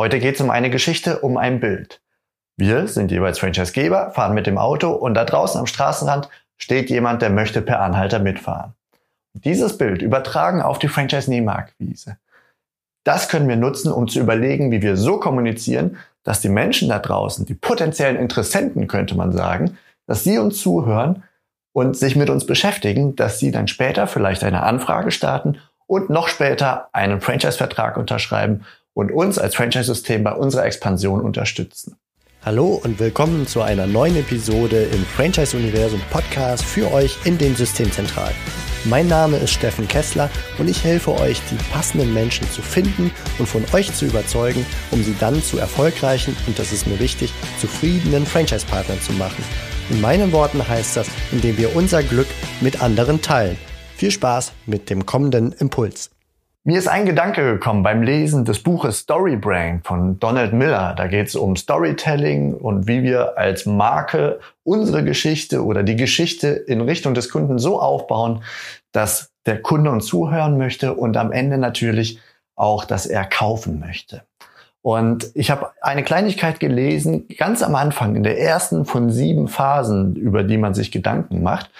Heute geht es um eine Geschichte, um ein Bild. Wir sind jeweils Franchisegeber, fahren mit dem Auto und da draußen am Straßenrand steht jemand, der möchte per Anhalter mitfahren. Dieses Bild übertragen auf die Franchise-Nehmerakquise. Das können wir nutzen, um zu überlegen, wie wir so kommunizieren, dass die Menschen da draußen, die potenziellen Interessenten könnte man sagen, dass sie uns zuhören und sich mit uns beschäftigen, dass sie dann später vielleicht eine Anfrage starten und noch später einen Franchise-Vertrag unterschreiben und uns als Franchise-System bei unserer Expansion unterstützen. Hallo und willkommen zu einer neuen Episode im Franchise-Universum Podcast für euch in den Systemzentralen. Mein Name ist Steffen Kessler und ich helfe euch, die passenden Menschen zu finden und von euch zu überzeugen, um sie dann zu erfolgreichen und das ist mir wichtig, zufriedenen Franchise-Partnern zu machen. In meinen Worten heißt das, indem wir unser Glück mit anderen teilen. Viel Spaß mit dem kommenden Impuls. Mir ist ein Gedanke gekommen beim Lesen des Buches Storybrain von Donald Miller. Da geht es um Storytelling und wie wir als Marke unsere Geschichte oder die Geschichte in Richtung des Kunden so aufbauen, dass der Kunde uns zuhören möchte und am Ende natürlich auch, dass er kaufen möchte. Und ich habe eine Kleinigkeit gelesen, ganz am Anfang, in der ersten von sieben Phasen, über die man sich Gedanken macht.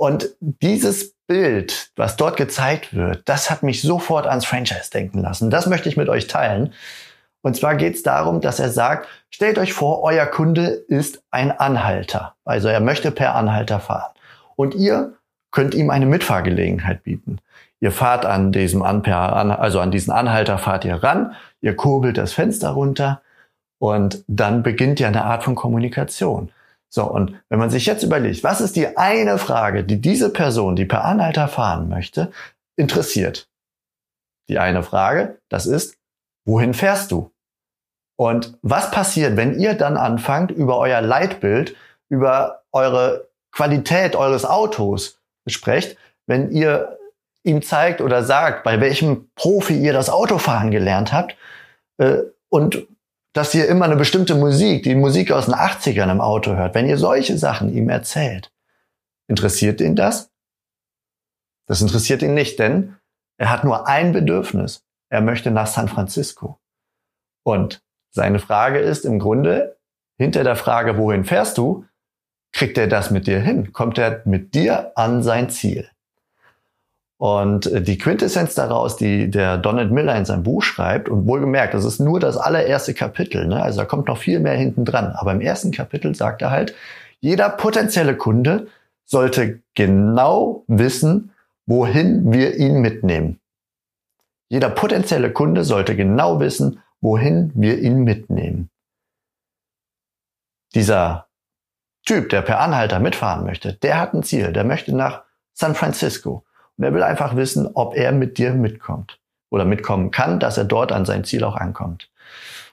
Und dieses Bild, was dort gezeigt wird, das hat mich sofort ans Franchise denken lassen. Das möchte ich mit euch teilen. Und zwar geht es darum, dass er sagt, stellt euch vor, euer Kunde ist ein Anhalter. Also er möchte per Anhalter fahren. Und ihr könnt ihm eine Mitfahrgelegenheit bieten. Ihr fahrt an diesem also an diesen Anhalter fahrt ihr ran, ihr kurbelt das Fenster runter und dann beginnt ja eine Art von Kommunikation. So, und wenn man sich jetzt überlegt, was ist die eine Frage, die diese Person, die per Anhalter fahren möchte, interessiert? Die eine Frage, das ist, wohin fährst du? Und was passiert, wenn ihr dann anfangt, über euer Leitbild, über eure Qualität eures Autos sprecht, wenn ihr ihm zeigt oder sagt, bei welchem Profi ihr das Autofahren gelernt habt äh, und dass ihr immer eine bestimmte Musik, die Musik aus den 80ern im Auto hört, wenn ihr solche Sachen ihm erzählt, interessiert ihn das? Das interessiert ihn nicht, denn er hat nur ein Bedürfnis. Er möchte nach San Francisco. Und seine Frage ist im Grunde, hinter der Frage, wohin fährst du, kriegt er das mit dir hin? Kommt er mit dir an sein Ziel? Und äh, die Quintessenz daraus, die der Donald Miller in seinem Buch schreibt, und wohlgemerkt, das ist nur das allererste Kapitel, ne? also da kommt noch viel mehr hinten dran. Aber im ersten Kapitel sagt er halt, jeder potenzielle Kunde sollte genau wissen, wohin wir ihn mitnehmen. Jeder potenzielle Kunde sollte genau wissen, wohin wir ihn mitnehmen. Dieser Typ, der per Anhalter mitfahren möchte, der hat ein Ziel, der möchte nach San Francisco. Und er will einfach wissen, ob er mit dir mitkommt oder mitkommen kann, dass er dort an sein Ziel auch ankommt.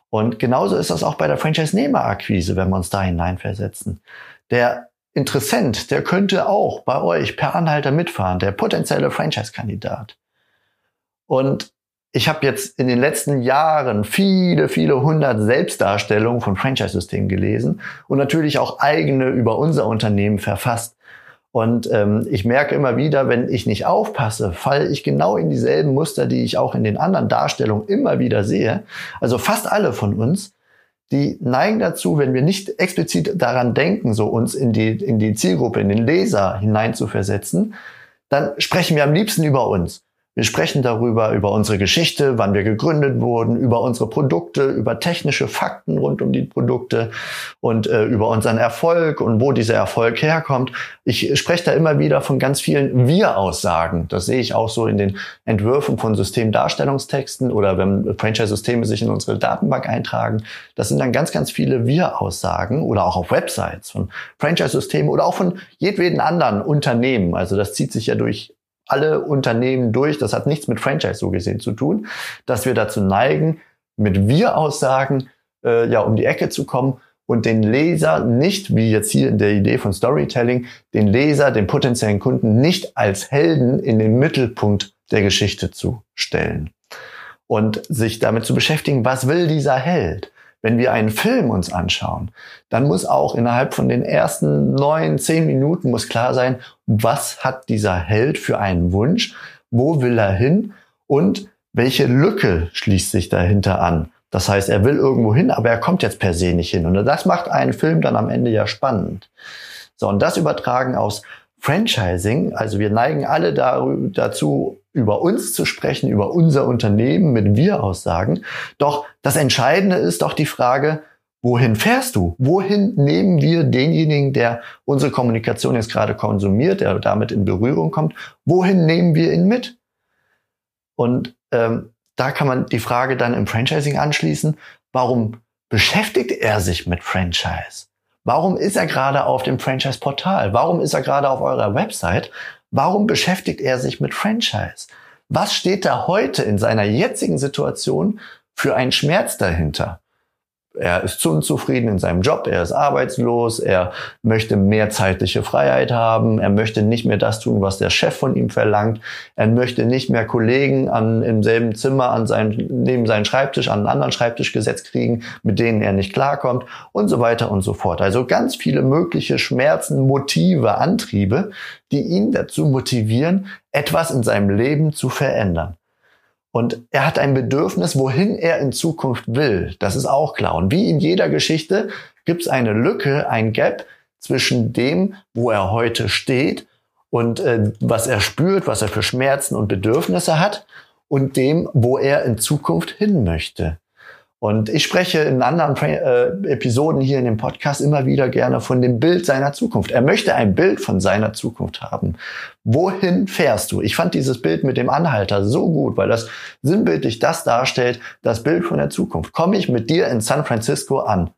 Und genauso ist das auch bei der Franchise-Nehmer-Akquise, wenn wir uns da hineinversetzen. Der Interessent, der könnte auch bei euch per Anhalter mitfahren, der potenzielle Franchise-Kandidat. Und ich habe jetzt in den letzten Jahren viele, viele hundert Selbstdarstellungen von Franchise-Systemen gelesen und natürlich auch eigene über unser Unternehmen verfasst. Und ähm, ich merke immer wieder, wenn ich nicht aufpasse, falle ich genau in dieselben Muster, die ich auch in den anderen Darstellungen immer wieder sehe. Also fast alle von uns, die neigen dazu, wenn wir nicht explizit daran denken, so uns in die, in die Zielgruppe, in den Leser hineinzuversetzen, dann sprechen wir am liebsten über uns. Wir sprechen darüber, über unsere Geschichte, wann wir gegründet wurden, über unsere Produkte, über technische Fakten rund um die Produkte und äh, über unseren Erfolg und wo dieser Erfolg herkommt. Ich spreche da immer wieder von ganz vielen Wir-Aussagen. Das sehe ich auch so in den Entwürfen von Systemdarstellungstexten oder wenn Franchise-Systeme sich in unsere Datenbank eintragen. Das sind dann ganz, ganz viele Wir-Aussagen oder auch auf Websites von Franchise-Systemen oder auch von jedweden anderen Unternehmen. Also das zieht sich ja durch alle Unternehmen durch. Das hat nichts mit Franchise so gesehen zu tun, dass wir dazu neigen, mit Wir-Aussagen äh, ja um die Ecke zu kommen und den Leser nicht, wie jetzt hier in der Idee von Storytelling, den Leser, den potenziellen Kunden nicht als Helden in den Mittelpunkt der Geschichte zu stellen und sich damit zu beschäftigen, was will dieser Held? Wenn wir einen Film uns anschauen, dann muss auch innerhalb von den ersten neun, zehn Minuten muss klar sein, was hat dieser Held für einen Wunsch, wo will er hin und welche Lücke schließt sich dahinter an? Das heißt, er will irgendwo hin, aber er kommt jetzt per se nicht hin. Und das macht einen Film dann am Ende ja spannend. So, und das übertragen aus Franchising, also wir neigen alle dazu, über uns zu sprechen, über unser Unternehmen mit Wir-Aussagen. Doch das Entscheidende ist doch die Frage, wohin fährst du? Wohin nehmen wir denjenigen, der unsere Kommunikation jetzt gerade konsumiert, der damit in Berührung kommt, wohin nehmen wir ihn mit? Und ähm, da kann man die Frage dann im Franchising anschließen, warum beschäftigt er sich mit Franchise? Warum ist er gerade auf dem Franchise-Portal? Warum ist er gerade auf eurer Website? Warum beschäftigt er sich mit Franchise? Was steht da heute in seiner jetzigen Situation für einen Schmerz dahinter? Er ist zu unzufrieden in seinem Job, er ist arbeitslos, er möchte mehr zeitliche Freiheit haben, er möchte nicht mehr das tun, was der Chef von ihm verlangt, er möchte nicht mehr Kollegen an, im selben Zimmer an seinen, neben seinen Schreibtisch an einen anderen Schreibtisch gesetzt kriegen, mit denen er nicht klarkommt und so weiter und so fort. Also ganz viele mögliche Schmerzen, Motive, Antriebe, die ihn dazu motivieren, etwas in seinem Leben zu verändern. Und er hat ein Bedürfnis, wohin er in Zukunft will. Das ist auch klar. Und wie in jeder Geschichte gibt es eine Lücke, ein Gap zwischen dem, wo er heute steht und äh, was er spürt, was er für Schmerzen und Bedürfnisse hat und dem, wo er in Zukunft hin möchte. Und ich spreche in anderen äh, Episoden hier in dem Podcast immer wieder gerne von dem Bild seiner Zukunft. Er möchte ein Bild von seiner Zukunft haben. Wohin fährst du? Ich fand dieses Bild mit dem Anhalter so gut, weil das sinnbildlich das darstellt, das Bild von der Zukunft. Komme ich mit dir in San Francisco an?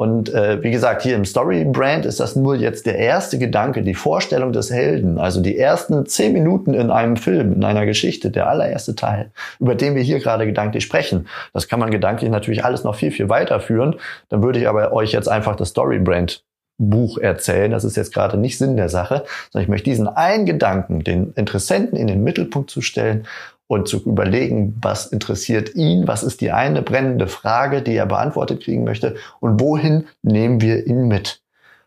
Und äh, wie gesagt, hier im Story Brand ist das nur jetzt der erste Gedanke, die Vorstellung des Helden, also die ersten zehn Minuten in einem Film, in einer Geschichte, der allererste Teil, über den wir hier gerade gedanklich sprechen. Das kann man gedanklich natürlich alles noch viel, viel weiterführen. Dann würde ich aber euch jetzt einfach das Story Brand Buch erzählen. Das ist jetzt gerade nicht Sinn der Sache, sondern ich möchte diesen einen Gedanken, den Interessenten in den Mittelpunkt zu stellen und zu überlegen, was interessiert ihn, was ist die eine brennende Frage, die er beantwortet kriegen möchte und wohin nehmen wir ihn mit.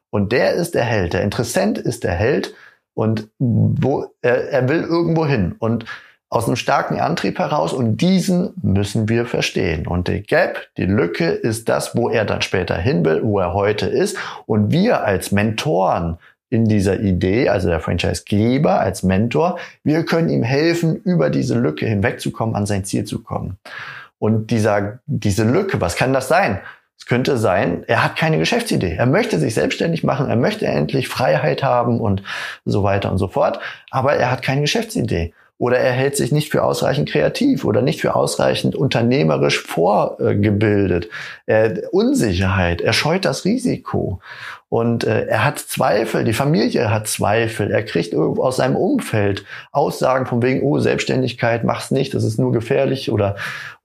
Und der ist der Held, der Interessent ist der Held und wo er, er will irgendwo hin und aus einem starken Antrieb heraus und diesen müssen wir verstehen. Und der Gap, die Lücke ist das, wo er dann später hin will, wo er heute ist. Und wir als Mentoren in dieser Idee, also der Franchisegeber als Mentor, wir können ihm helfen, über diese Lücke hinwegzukommen, an sein Ziel zu kommen. Und dieser, diese Lücke, was kann das sein? Es könnte sein, er hat keine Geschäftsidee. Er möchte sich selbstständig machen, er möchte endlich Freiheit haben und so weiter und so fort, aber er hat keine Geschäftsidee oder er hält sich nicht für ausreichend kreativ oder nicht für ausreichend unternehmerisch vorgebildet. Äh, Unsicherheit, er scheut das Risiko. Und äh, er hat Zweifel, die Familie hat Zweifel, er kriegt irgendwo aus seinem Umfeld Aussagen von wegen, oh, Selbstständigkeit, mach's nicht, das ist nur gefährlich oder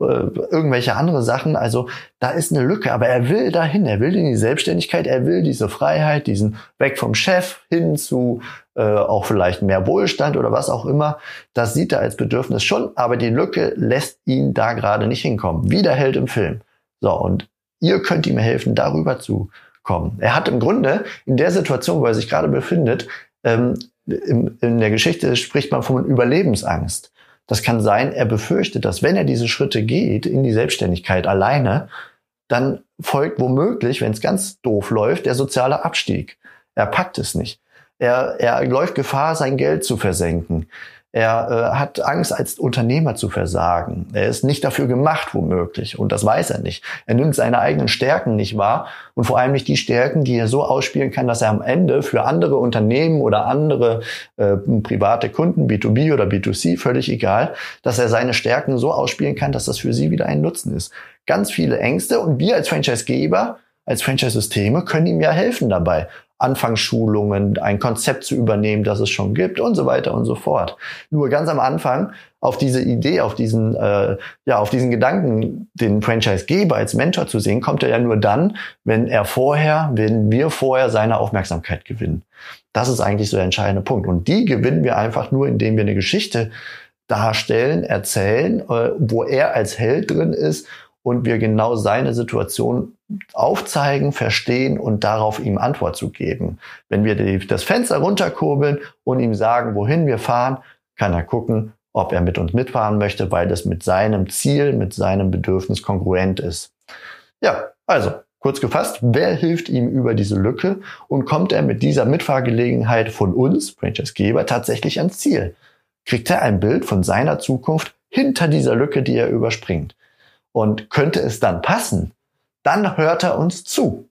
äh, irgendwelche andere Sachen. Also da ist eine Lücke, aber er will dahin, er will in die Selbstständigkeit, er will diese Freiheit, diesen weg vom Chef hin zu äh, auch vielleicht mehr Wohlstand oder was auch immer. Das sieht er als Bedürfnis schon, aber die Lücke lässt ihn da gerade nicht hinkommen. Wie der Held im Film. So, und ihr könnt ihm helfen, darüber zu kommen. Er hat im Grunde in der Situation, wo er sich gerade befindet, ähm, in, in der Geschichte spricht man von Überlebensangst. Das kann sein, er befürchtet, dass wenn er diese Schritte geht in die Selbstständigkeit alleine, dann folgt womöglich, wenn es ganz doof läuft, der soziale Abstieg. Er packt es nicht. Er, er läuft Gefahr, sein Geld zu versenken. Er äh, hat Angst, als Unternehmer zu versagen. Er ist nicht dafür gemacht, womöglich. Und das weiß er nicht. Er nimmt seine eigenen Stärken nicht wahr und vor allem nicht die Stärken, die er so ausspielen kann, dass er am Ende für andere Unternehmen oder andere äh, private Kunden, B2B oder B2C, völlig egal, dass er seine Stärken so ausspielen kann, dass das für sie wieder ein Nutzen ist. Ganz viele Ängste und wir als Franchisegeber als Franchise-Systeme können ihm ja helfen dabei. Anfangsschulungen, ein Konzept zu übernehmen, das es schon gibt und so weiter und so fort. Nur ganz am Anfang auf diese Idee, auf diesen, äh, ja, auf diesen Gedanken, den Franchise-Geber als Mentor zu sehen, kommt er ja nur dann, wenn er vorher, wenn wir vorher seine Aufmerksamkeit gewinnen. Das ist eigentlich so der entscheidende Punkt. Und die gewinnen wir einfach nur, indem wir eine Geschichte darstellen, erzählen, äh, wo er als Held drin ist und wir genau seine Situation aufzeigen, verstehen und darauf ihm Antwort zu geben. Wenn wir die, das Fenster runterkurbeln und ihm sagen, wohin wir fahren, kann er gucken, ob er mit uns mitfahren möchte, weil das mit seinem Ziel, mit seinem Bedürfnis kongruent ist. Ja, also kurz gefasst, wer hilft ihm über diese Lücke und kommt er mit dieser Mitfahrgelegenheit von uns, Franchise-Geber, tatsächlich ans Ziel? Kriegt er ein Bild von seiner Zukunft hinter dieser Lücke, die er überspringt? Und könnte es dann passen, dann hört er uns zu.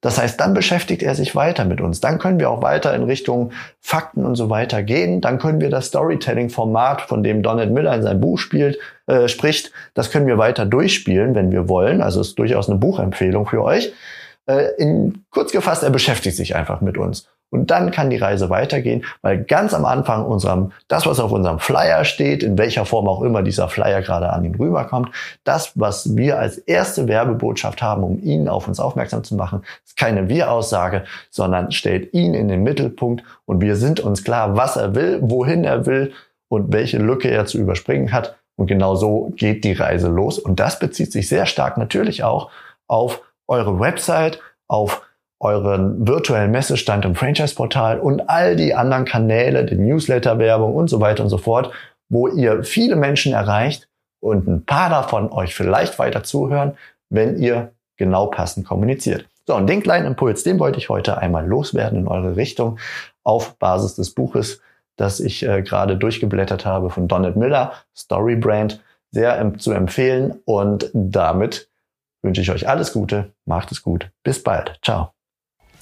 Das heißt, dann beschäftigt er sich weiter mit uns. Dann können wir auch weiter in Richtung Fakten und so weiter gehen. Dann können wir das Storytelling-Format, von dem Donald Miller in seinem Buch spielt, äh, spricht, das können wir weiter durchspielen, wenn wir wollen. Also ist durchaus eine Buchempfehlung für euch. Äh, in, kurz gefasst, er beschäftigt sich einfach mit uns. Und dann kann die Reise weitergehen, weil ganz am Anfang unserem, das, was auf unserem Flyer steht, in welcher Form auch immer dieser Flyer gerade an ihn rüberkommt, das, was wir als erste Werbebotschaft haben, um ihn auf uns aufmerksam zu machen, ist keine Wir-Aussage, sondern stellt ihn in den Mittelpunkt und wir sind uns klar, was er will, wohin er will und welche Lücke er zu überspringen hat. Und genau so geht die Reise los. Und das bezieht sich sehr stark natürlich auch auf eure Website, auf euren virtuellen Messestand im Franchise-Portal und all die anderen Kanäle, die Newsletter-Werbung und so weiter und so fort, wo ihr viele Menschen erreicht und ein paar davon euch vielleicht weiter zuhören, wenn ihr genau passend kommuniziert. So, und den kleinen Impuls, den wollte ich heute einmal loswerden in eure Richtung auf Basis des Buches, das ich äh, gerade durchgeblättert habe von Donald Miller, Story Brand, sehr ähm, zu empfehlen. Und damit wünsche ich euch alles Gute, macht es gut, bis bald, ciao.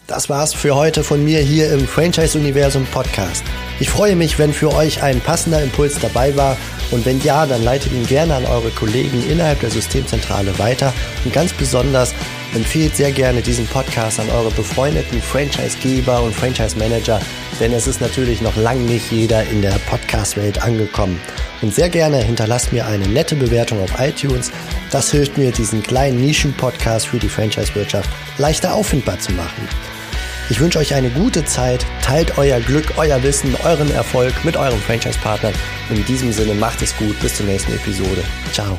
Das war's für heute von mir hier im Franchise Universum Podcast. Ich freue mich, wenn für euch ein passender Impuls dabei war und wenn ja, dann leitet ihn gerne an eure Kollegen innerhalb der Systemzentrale weiter und ganz besonders empfehlt sehr gerne diesen Podcast an eure befreundeten Franchisegeber und Franchise Manager, denn es ist natürlich noch lang nicht jeder in der Podcast-Welt angekommen. Und sehr gerne hinterlasst mir eine nette Bewertung auf iTunes. Das hilft mir, diesen kleinen Nischen-Podcast für die Franchise-Wirtschaft leichter auffindbar zu machen. Ich wünsche euch eine gute Zeit, teilt euer Glück, euer Wissen, euren Erfolg mit eurem Franchise-Partner. In diesem Sinne macht es gut, bis zur nächsten Episode. Ciao.